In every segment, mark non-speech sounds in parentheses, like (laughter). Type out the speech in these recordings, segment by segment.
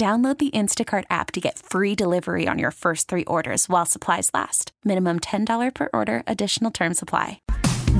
Download the Instacart app to get free delivery on your first three orders while supplies last. Minimum $10 per order, additional term supply.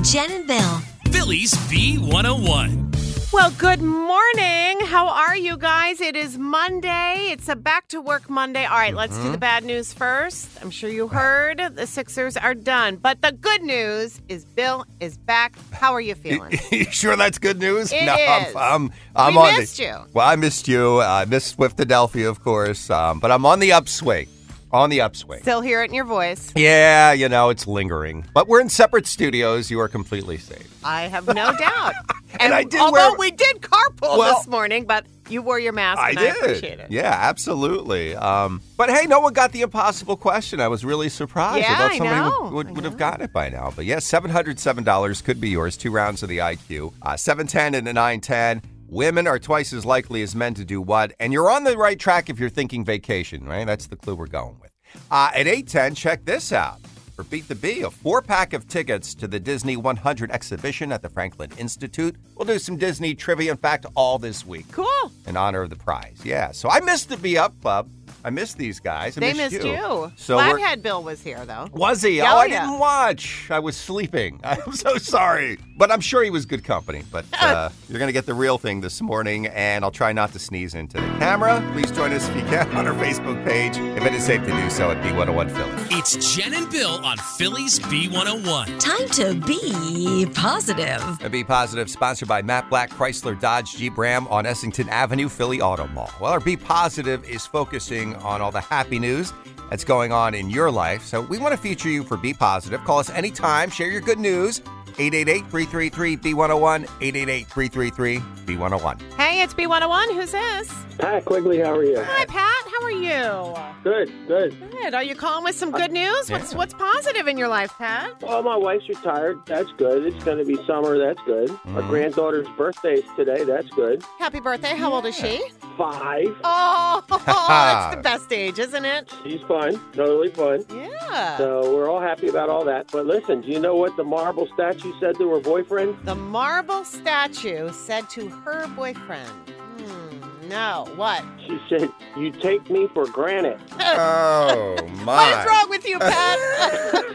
Jen and Bill. Philly's B101. Well, good morning. How are you guys? It is Monday. It's a back to work Monday. All right, let's do the bad news first. I'm sure you heard the Sixers are done. But the good news is Bill is back. How are you (laughs) feeling? you sure that's good news? It no, is. I'm, I'm, I'm We on missed the, you. Well, I missed you. I missed Philadelphia, of course. Um, but I'm on the upswing. On the upswing. Still hear it in your voice. Yeah, you know, it's lingering. But we're in separate studios. You are completely safe. I have no (laughs) doubt. And I did although wear- we did carpool Well- this morning, but you wore your mask, I and did. I appreciate it. Yeah, absolutely. Um, but hey, no one got the impossible question. I was really surprised. Yeah, I thought I somebody know. would, would, would have gotten it by now. But yeah, $707 could be yours. Two rounds of the IQ. Uh, 710 and a 910. Women are twice as likely as men to do what? And you're on the right track if you're thinking vacation, right? That's the clue we're going with. Uh, at 810, check this out. For Beat the Bee, a four pack of tickets to the Disney 100 exhibition at the Franklin Institute. We'll do some Disney trivia, in fact, all this week Cool. in honor of the prize. Yeah. So I missed the Bee Up Club. I missed these guys. I They missed missed you. So Flathead Bill was here, though. was he? Yeah, oh, oh, I yeah. didn't watch. I was sleeping. (laughs) I'm so sorry. But I'm sure he was good company. But (laughs) uh, you're going to get the real thing this morning, and I'll try not to sneeze into the camera. Please join us if you can (laughs) on our Facebook page, if it is safe to do so at B101 Philly. It's Jen and Bill on Philly's B101. Time to be positive. And Be Positive, sponsored by Matt Blatt, Chrysler, Dodge, Jeep Ram on Essington Avenue, Philly Auto Mall. Well, our Be Positive is focusing on all the happy news that's going on in your life. So we want to feature you for Be Positive. Call us anytime, share your good news. 888-333-B101, 888-333-B101. Hey, it's B101. Who's this? Pat Quigley, how are you? Hi, Pat. How are you? Good, good. Good. Are you calling with some good news? What's what's positive in your life, Pat? Well, my wife's retired. That's good. It's going to be summer. That's good. Mm-hmm. Our granddaughter's birthday's today. That's good. Happy birthday. How old is she? Five. (laughs) Oh, (laughs) it's the (laughs) best age, isn't it? She's fun. Totally fun. Yeah. So we're all happy about all that. But listen, do you know what the marble statue said to her boyfriend? The marble statue said to her boyfriend, hmm, no, what? She said, "You take me for granted." (laughs) Oh, my. What is wrong with you, Pat?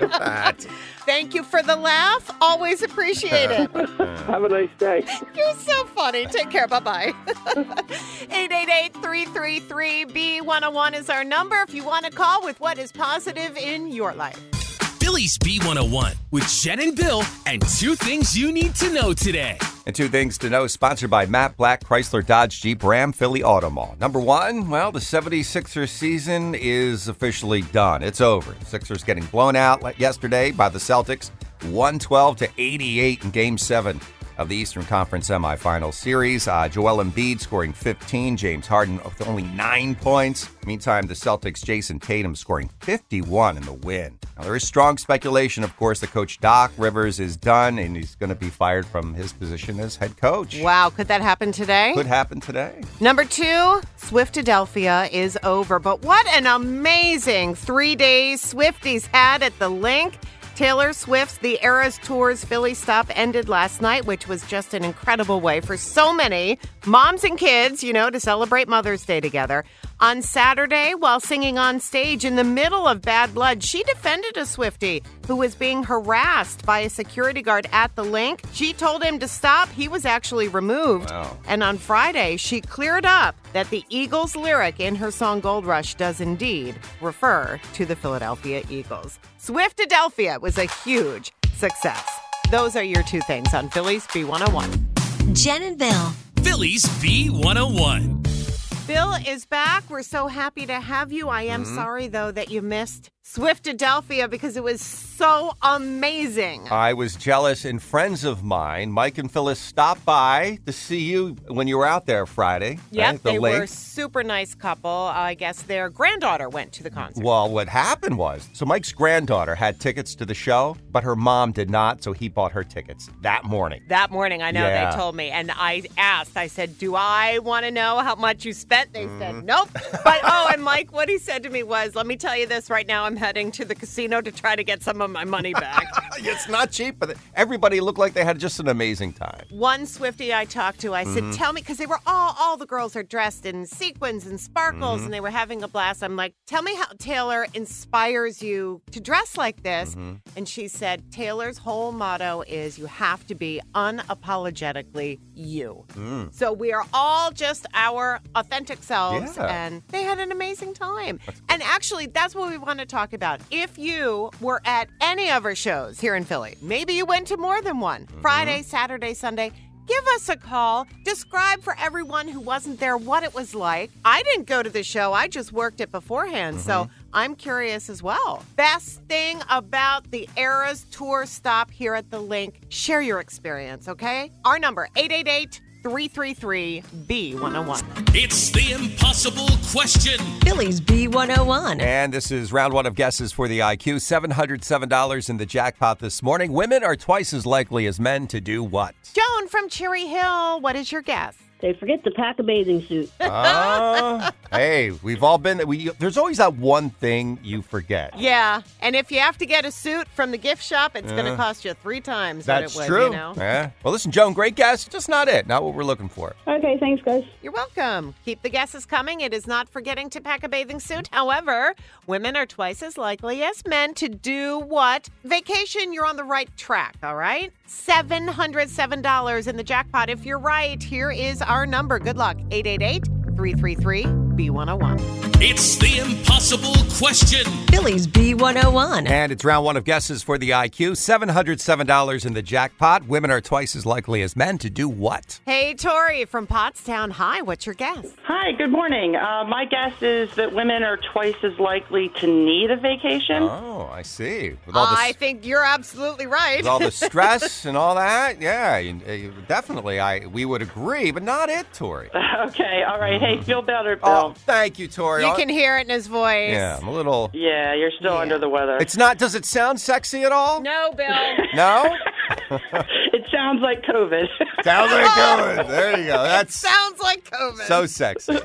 (laughs) Pat. Thank you for the laugh. Always appreciate it. (laughs) Have a nice day. You're so funny. Take care. Bye bye. 888 333 B101 is our number if you want to call with what is positive in your life. Philly's B101 with Jen and Bill and two things you need to know today. And two things to know, sponsored by Matt Blatt, Chrysler, Dodge, Jeep, Ram, Philly Auto Mall. Number one, well, the 76ers season is officially done. It's over. Sixers getting blown out yesterday by the Celtics, 112 to 88 in Game 7 of the Eastern Conference semifinal series. Uh, Joel Embiid scoring 15, James Harden with only nine points. Meantime, the Celtics' Jayson Tatum scoring 51 in the win. Now, there is strong speculation, of course, that Coach Doc Rivers is done and he's going to be fired from his position as head coach. Wow, could that happen today? Could happen today. Number two, Swiftadelphia is over. But what an amazing three days Swifties had at the Linc. Taylor Swift's The Eras Tour's Philly stop ended last night, which was just an incredible way for so many moms and kids, you know, to celebrate Mother's Day together. On Saturday, while singing on stage in the middle of Bad Blood, she defended a Swifty who was being harassed by a security guard at the Linc. She told him to stop. He was actually removed. Wow. And on Friday, she cleared up that the Eagles lyric in her song Gold Rush does indeed refer to the Philadelphia Eagles. Swiftadelphia was a huge success. Those are your two things on Philly's B101. Jen and Bill. Philly's B101. Bill is back. We're so happy to have you. I am mm-hmm. sorry, though, that you missed Swiftadelphia because it was so amazing. I was jealous, and friends of mine, Mike and Phyllis, stopped by to see you when you were out there Friday. Yep, right? The they lake. were super nice couple. I guess their granddaughter went to the concert. Well, what happened was, so Mike's granddaughter had tickets to the show, but her mom did not, so he bought her tickets that morning. That morning, I know Yeah. they told me, and I asked. I said, "Do I want to know how much you spent?" They said, Mm-hmm. "Nope." But oh, and Mike, what he said to me was, "Let me tell you this right now. I'm heading to the casino to try to get some of my money (laughs) back." it's not cheap, but everybody looked like they had just an amazing time. One Swifty I talked to, I said, Mm-hmm. "Tell me," because they were all all the girls are dressed in sequins and sparkles, Mm-hmm. and they were having a blast. I'm like, "Tell me how Taylor inspires you to dress like this." Mm-hmm. And she said, "Taylor's whole motto is you have to be unapologetically you. So we are all just our authentic selves, Yeah. and they had an amazing time. And actually, that's what we want to talk about. If you were at any of our shows here in Philly, maybe you went to more than one mm-hmm. Friday, Saturday, Sunday. Give us a call. Describe for everyone who wasn't there what it was like. I didn't go to the show, I just worked it beforehand. So mm-hmm. I'm curious as well. Best thing about the Eras tour stop here at the Linc. Share your experience, okay? Our number 888 333 B101. It's the impossible question. Philly's B101. And this is round one of guesses for the IQ. $707 in the jackpot this morning. Women are twice as likely as men to do what? Joan from Cherry Hill, what is your guess? They forget to pack a bathing suit. (laughs) Ah, hey, we've all been. We, there's always that one thing you forget. Yeah, and if you have to get a suit from the gift shop, it's going to cost you three times That's what it would, true. you know? Yeah. Well, listen, Joan, great guess. Just not it. Not what we're looking for. Okay, thanks, guys. You're welcome. Keep the guesses coming. It is not forgetting to pack a bathing suit. However, women are twice as likely as men to do what? Vacation, you're on the right track, all right? $707 in the jackpot. If you're right, here is our number. Good luck. 888 333 B101. It's the impossible question. Philly's B101. And it's round one of guesses for the IQ. $707 in the jackpot. Women are twice as likely as men to do what? Hey, Tori from Pottstown. Hi, what's your guess? Hi, good morning. Uh, my guess is that women are twice as likely to need a vacation. Oh, I see. With all the, I think you're absolutely right. with all the (laughs) stress and all that, yeah, you, you- definitely. I we would agree, but not it, Tori. (laughs) Okay, all right. Hey, feel better, Bill. Oh, thank you, Tori. you can hear it in his voice. Yeah, I'm a little. Yeah, you're still Yeah. under the weather. It's not. Does it sound sexy at all? No, Bill. (laughs) No. (laughs) it sounds like COVID. Sounds like (laughs) good. There you go. That Sounds like COVID. so sexy.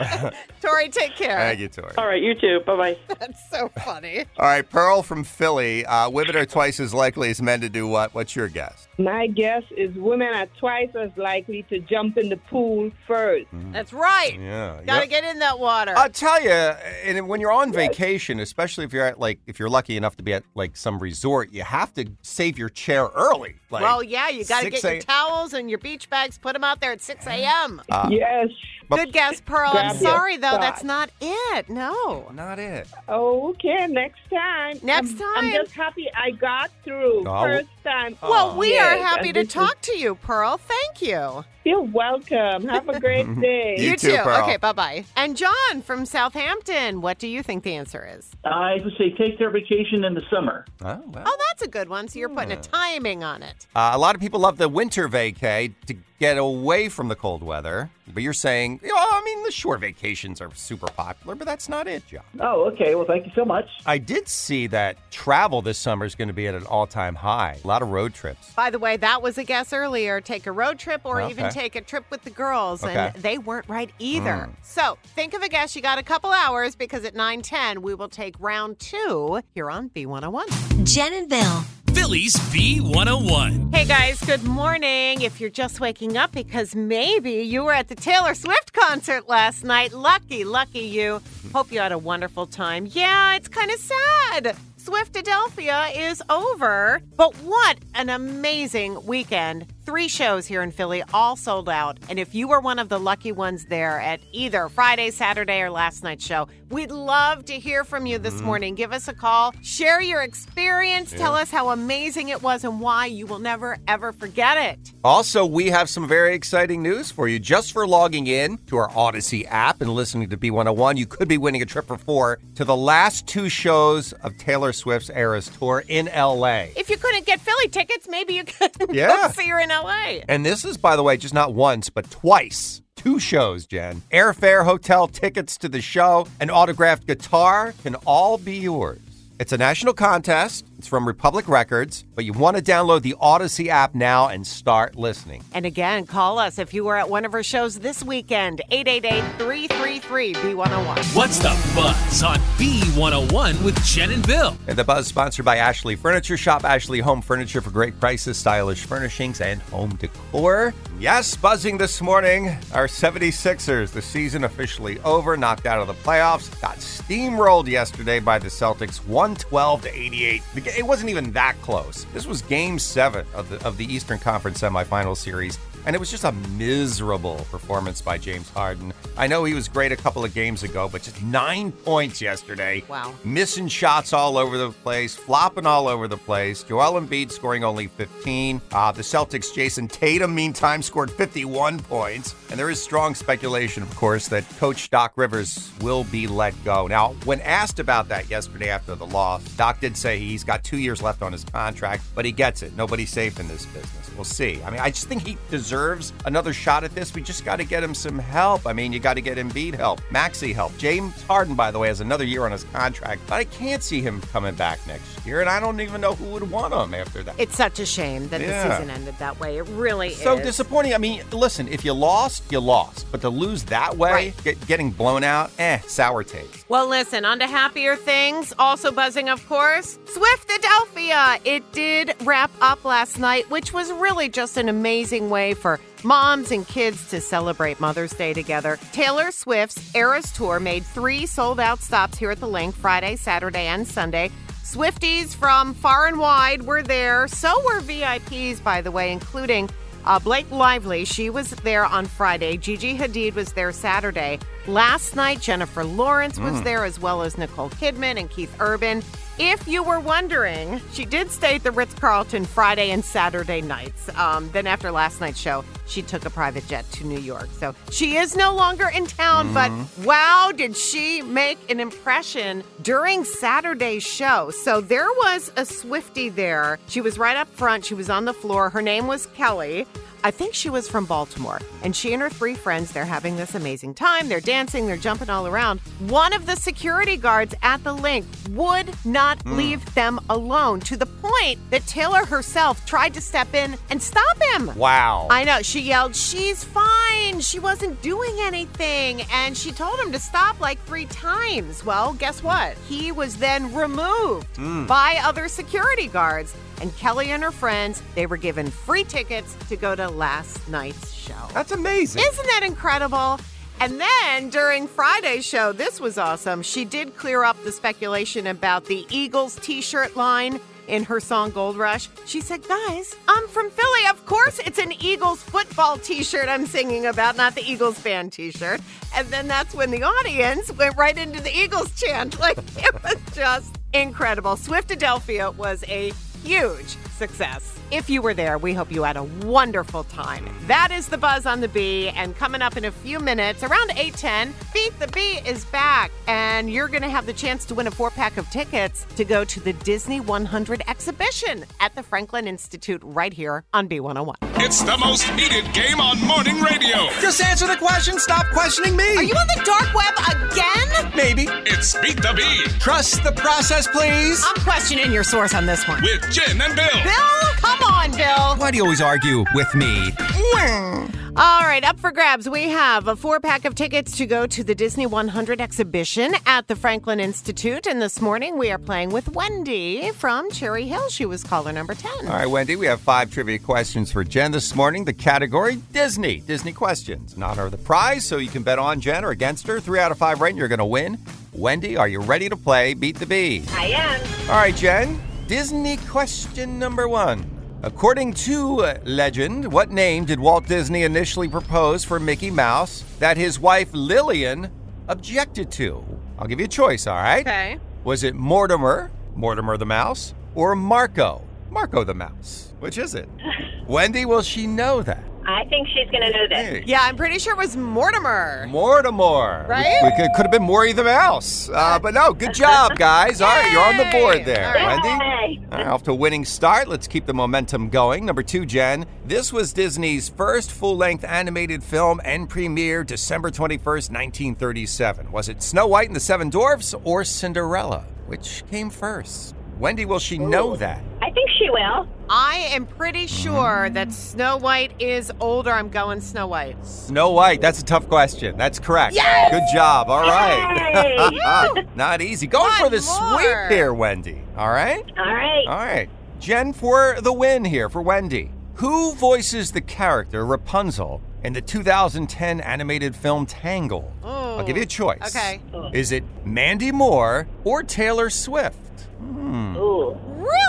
(laughs) Tori, take care. Thank you, Tori. all right, you too. Bye bye. (laughs) That's so funny. All right, Pearl from Philly. Uh, women are twice as likely as men to do what? What's your guess? My guess is women are twice as likely to jump in the pool first. That's right. Yeah. Gotta Yep. get in that water. I'll tell you, and when you're on vacation, especially if you're at like if you're lucky enough to be at like some resort, you have to save your chair early. Like, well, yeah, you gotta 6 get your towels and your beach bags, put them out there at 6 a.m. Uh, yes. Good guess, Pearl. Oh, I'm sorry, though. spot. That's not it. No. Not it. Okay, next time. Next I'm, time. I'm just happy I got through. Oh. First time. Well, we Yes, are happy and to this is- talk to you, Pearl. Thank you. You're welcome. Have a great (laughs) day. You too, Pearl. Okay, bye bye. And John from Southampton, what do you think the answer is? I would say take their vacation in the summer. Oh, well. Oh, that's a good one. So you're putting a timing on it. Uh, a lot of people love the winter vacay to get away from the cold weather, but you're saying, you know, I mean, the shore vacations are super popular, but that's not it, John. Oh, okay. Well, thank you so much. I did see that travel this summer is going to be at an all-time high. A lot of road trips. By the way, that was a guess earlier. Take a road trip or even Okay. Take a trip with the girls. And they weren't right either. Mm. So think of a guess. You got a couple hours because at 910, we will take round two here on B101. Jen and Bill. Philly's B101. Hey guys, good morning. If you're just waking up because maybe you were at the Taylor Swift concert last night, lucky, lucky you. Hope you had a wonderful time. Yeah, it's kind of sad. Swiftadelphia is over, but what an amazing weekend. Three shows here in Philly, all sold out. And if you were one of the lucky ones there at either Friday, Saturday, or last night's show, we'd love to hear from you this mm-hmm. morning. Give us a call, share your experience, tell us how amazing it was and why you will never, ever forget it. Also, we have some very exciting news for you. Just for logging in to our Audacy app and listening to B101, you could be winning a trip for four to the last two shows of Taylor Swift's Eras Tour in LA. If you couldn't get Philly tickets, maybe you could (laughs) Yeah. go see her in LA. And this is, by the way, just not once, but twice. Two shows, Jen. Airfare, hotel tickets to the show, and autographed guitar can all be yours. It's a national contest. It's from Republic Records, but you want to download the Audacy app now and start listening. And again, call us if you were at one of her shows this weekend. 888-333-B101. What's the buzz on B101 with Jen and Bill? And the buzz sponsored by Ashley Furniture. Shop Ashley Home Furniture for great prices, stylish furnishings, and home decor. Yes, buzzing this morning. Our 76ers, the season officially over, knocked out of the playoffs, got steamrolled yesterday by the Celtics, 112 to 88. The ga- It wasn't even that close. This was game seven of the of the Eastern Conference semifinal series. And it was just a miserable performance by James Harden. I know he was great a couple of games ago, but just nine points yesterday. Wow. Missing shots all over the place, flopping all over the place. Joel Embiid scoring only 15. Uh, the Celtics' Jayson Tatum, meantime, scored 51 points. And there is strong speculation, of course, that Coach Doc Rivers will be let go. Now, when asked about that yesterday after the loss, Doc did say he's got two years left on his contract, but he gets it. Nobody's safe in this business. We'll see. I mean, I just think he deserves another shot at this. We just got to get him some help. I mean, you got to get Embiid help, Maxey help. James Harden, by the way, has another year on his contract, but I can't see him coming back next year, and I don't even know who would want him after that. It's such a shame that Yeah. the season ended that way. It really is. so is. disappointing. I mean, listen, if you lost, you lost, but to lose that way, Right. get, getting blown out, eh, sour taste. Well, listen, on to happier things. Also buzzing, of course, Swiftadelphia. It did wrap up last night, which was really just an amazing way for moms and kids to celebrate Mother's Day together. Taylor Swift's Eras Tour made three sold out stops here at the Linc Friday, Saturday, and Sunday. Swifties from far and wide were there. So were VIPs, by the way, including uh, Blake Lively, she was there on Friday. Gigi Hadid was there Saturday. Last night, Jennifer Lawrence was there, as well as Nicole Kidman and Keith Urban. If you were wondering, she did stay at the Ritz Carlton Friday and Saturday nights. Um, then, after last night's show, she took a private jet to New York. So she is no longer in town, but wow, did she make an impression during Saturday's show? So there was a Swifty there. She was right up front, she was on the floor. Her name was Kelly. I think she was from Baltimore. And she and her three friends, they're having this amazing time. They're dancing, they're jumping all around. One of the security guards at the Linc would not hmm. leave them alone to the point that Taylor herself tried to step in and stop him. Wow. I know. She yelled, She's fine. She wasn't doing anything. And she told him to stop like three times. Well, guess what? He was then removed hmm. by other security guards. And Kelly and her friends, they were given free tickets to go to last night's show. That's amazing. Isn't that incredible? And then during Friday's show, this was awesome. She did clear up the speculation about the Eagles t shirt line in her song Gold Rush. She said, Guys, I'm from Philly. Of course, it's an Eagles football t shirt I'm singing about, not the Eagles band t shirt. And then that's when the audience went right into the Eagles chant. (laughs) Like, it was just incredible. Swiftadelphia was a huge success. If you were there, we hope you had a wonderful time. That is the buzz on the bee, and coming up in a few minutes, around 8:10, Beat the Bee is back, and you're going to have the chance to win a four-pack of tickets to go to the Disney 100 exhibition at the Franklin Institute right here on B101. It's the most heated game on morning radio. Just answer the question. Stop questioning me. Are you on the dark web again? Maybe. It's Beat the Bee Trust the process, please. I'm questioning your source on this one. with Jen and Bill. Bill, come on, Bill. Why do you always argue with me? Hmm. All right, up for grabs. We have a four pack of tickets to go to the Disney 100 exhibition at the Franklin Institute. And this morning we are playing with Wendy from Cherry Hill. She was caller number 10. All right, Wendy, we have five trivia questions for Jen this morning. The category Disney. Disney questions. Not are the prize, so you can bet on Jen or against her. Three out of five right, and you're going to win. Wendy, are you ready to play Beat the Bee? I am. All right, Jen. Disney question number one. According to legend, what name did Walt Disney initially propose for Mickey Mouse that his wife Lillian objected to? I'll give you a choice, all right? Okay. Was it Mortimer, Mortimer the Mouse, or Marco, Marco the Mouse? Which is it? (laughs) Wendy, will she know that? I think she's going to know this. Hey. Yeah, I'm pretty sure it was Mortimer. Mortimer. Right? We, we could, could have been Maury the Mouse. Uh, but no, good job, (laughs) guys. All right, you're on the board there. All right. Wendy? All right, off to a winning start. Let's keep the momentum going. Number two, Jen. This was Disney's first full length animated film and premiere December 21st, 1937. Was it Snow White and the Seven Dwarfs or Cinderella? Which came first? Wendy, will she know that? I think she will. I am pretty sure that Snow White is older. I'm going Snow White. Snow White. That's a tough question. That's correct. Yes! Good job. All right. (laughs) Not easy. Going One for the more. sweep here, Wendy. All right? All right. All right. Jen for the win here for Wendy. Who voices the character Rapunzel in the 2010 animated film Tangled? I'll give you a choice. Okay. Is it Mandy Moore or Taylor Swift? Hmm. Ooh.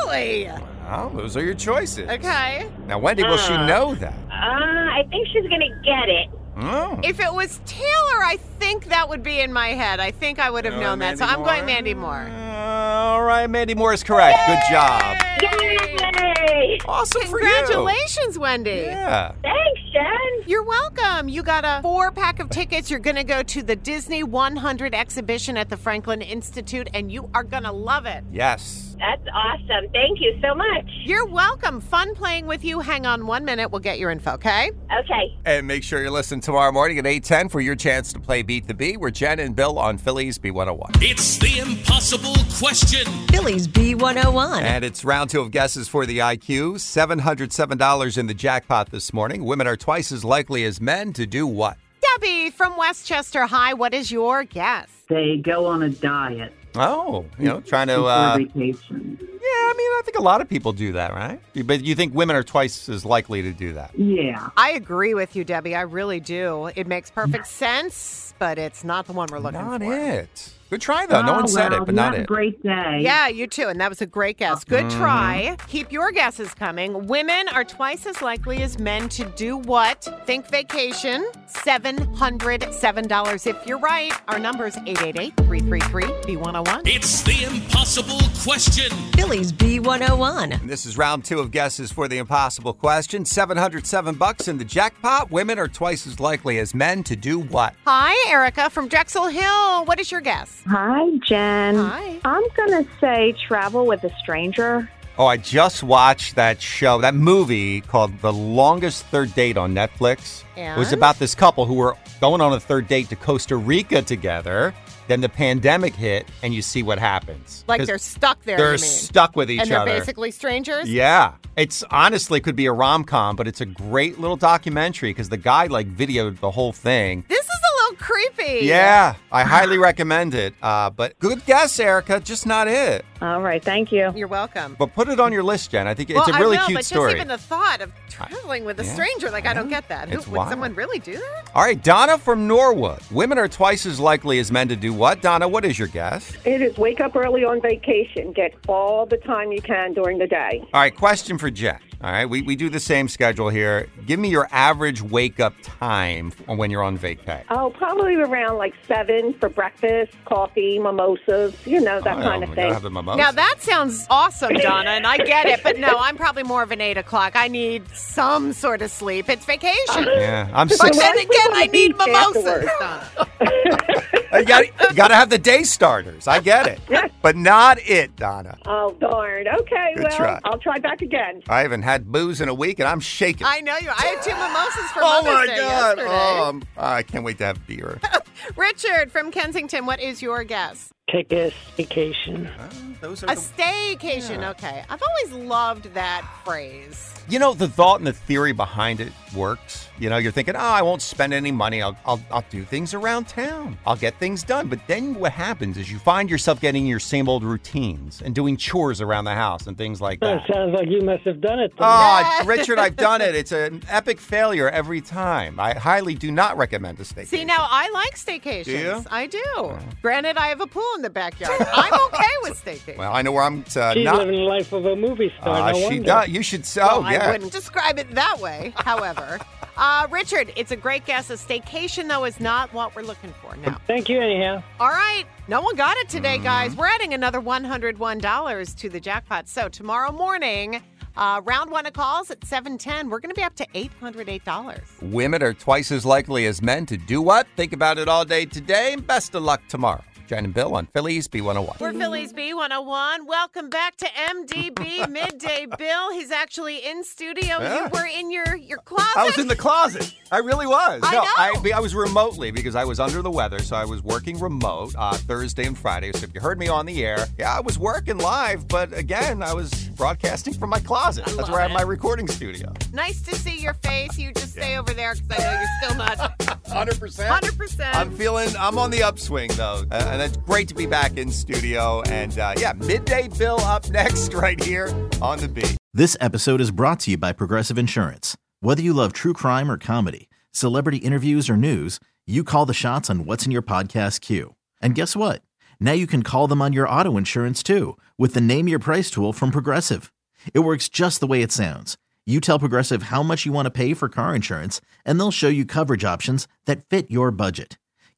Really? Well, those are your choices. Okay. Now, Wendy, will she know that? Uh, I think she's going to get it. Oh. If it was Taylor, I think that would be in my head. I think I would have known that. So Mandy I'm going Mandy Moore. All right, Mandy Moore is correct. Good job. Yay! Awesome for you. Congratulations, Wendy. Yeah. Thanks, Jen. You're welcome. You got a four pack of tickets. You're going to go to the Disney 100 exhibition at the Franklin Institute, and you are going to love it. Yes. That's awesome. Thank you so much. You're welcome. Fun playing with you. Hang on one minute. We'll get your info, okay? Okay. And make sure you listen tomorrow morning at 8:10 for your chance to play Beat the Bee. We're Jen and Bill on Philly's B101. It's the impossible question. Philly's B101. And it's round two of guesses for the IQ. $707 in the jackpot this morning. Women are twice as likely as men to do what? Debbie from Westchester High, what is your guess? They go on a diet. Oh, you know, trying to. before Uh, yeah. I mean, I think a lot of people do that, right? But you think women are twice as likely to do that? Yeah. I agree with you, Debbie. I really do. It makes perfect sense, but it's not the one we're looking Not for. it. Good try though. no Oh, one said well, it, but not have it. great day. Yeah, you too. And that was a great guess. Good Mm-hmm. try. Keep your guesses coming. Women are twice as likely as men to do what? Think vacation. $707 if you're right. Our number is 888 333 B101. It's the impossible question. Billy's B101. And this is round two of guesses for the impossible question. 707 bucks in the jackpot. Women are twice as likely as men to do what? Hi, Erica from Drexel Hill. What is your guess? Hi, Jen. Hi. I'm going to say travel with a stranger. Oh, I just watched that show, that movie called The Longest Third Date on Netflix. It was about this couple who were going on a third date to Costa Rica together. Then the pandemic hit, and you see what happens. Like they're stuck there. They're you mean. stuck with each and they're other. basically strangers? Yeah. It's honestly could be a rom com, but it's a great little documentary because the guy like videoed the whole thing. This is a little creepy. Yeah, I highly recommend it. Uh, but good guess, Erica. Just not it. All right. Thank you. You're welcome. But put it on your list, Jen. I think it's well, a really I know, cute but story. just even the thought of traveling with a Yeah, stranger, like I don't get that. Who, It's would wild. someone really do that? All right, Donna from Norwood. Women are twice as likely as men to do what? Donna, what is your guess? It is wake up early on vacation. Get all the time you can during the day. All right, question for Jen. All right, we, we do the same schedule here. Give me your average wake up time when you're on vacay. Oh, probably around like seven for breakfast, coffee, mimosas, you know, that Oh, kind of thing. gotta have the mimosa. Now that sounds awesome, Donna, and I get it, but no, (laughs) I'm probably more of an eight o'clock. I need some sort of sleep. It's vacation. Yeah, I'm But six. then again, I need beach mimosas. Donna. (laughs) You got you got to have the day starters. I get it, (laughs) but not it, Donna. Oh, darn. Okay, Good well, try. I'll try back again. I haven't had booze in a week, and I'm shaking. I know you. I had two mimosas for (laughs) oh Mother's my Day god! yesterday. Oh, I'm- I can't wait to have beer. (laughs) Richard from Kensington, what is your guess? Take uh-huh. a vacation. Those A staycation. Okay. I've always loved that phrase. You know, the thought and the theory behind it works. You know, you're thinking, oh, I won't spend any money. I'll, I'll, I'll do things around town. I'll get things done. But then what happens is you find yourself getting your same old routines and doing chores around the house and things like that. That sounds like you must have done it. Then. Oh, ah, (laughs) Richard, I've done it. It's an epic failure every time. I highly do not recommend a staycation. See, now I like staycations. Do you? I do. Uh-huh. Granted, I have a pool in the backyard. I'm okay with staycation. Well, I know where I'm uh, She's not. living the life of a movie star. Ah, no she wonder. does. You should. Oh, Well, yeah. I wouldn't describe it that way, however. (laughs) Uh, Richard, it's a great guess. A staycation, though, is not what we're looking for now. Thank you, anyhow. All right. No one got it today, Mm-hmm. guys. We're adding another $101 to the jackpot. So tomorrow morning, uh, round one of calls at 710, we're going to be up to $808. Women are twice as likely as men to do what? Think about it all day today, best of luck tomorrow. Jen and Bill on Philly's B101. We're Philly's B101. Welcome back to MDB Midday (laughs) Bill. He's actually in studio. Yeah. You were in your, your closet. I was in the closet. I really was. I no, know. I, I was remotely because I was under the weather, so I was working remote uh, Thursday and Friday. So if you heard me on the air, yeah, I was working live, but again, I was broadcasting from my closet. That's where I have my recording studio. Nice to see your face. You just stay over there because I know you're still not (laughs) 100%. 100%. I'm feeling, I'm on the upswing though, uh, and it's great to be back in studio. And uh, yeah, midday Bill up next (laughs) right here on the beat. This episode is brought to you by Progressive Insurance. Whether you love true crime or comedy, celebrity interviews or news, you call the shots on what's in your podcast queue. And guess what? Now you can call them on your auto insurance too with the Name Your Price tool from Progressive. It works just the way it sounds. You tell Progressive how much you want to pay for car insurance, and they'll show you coverage options that fit your budget.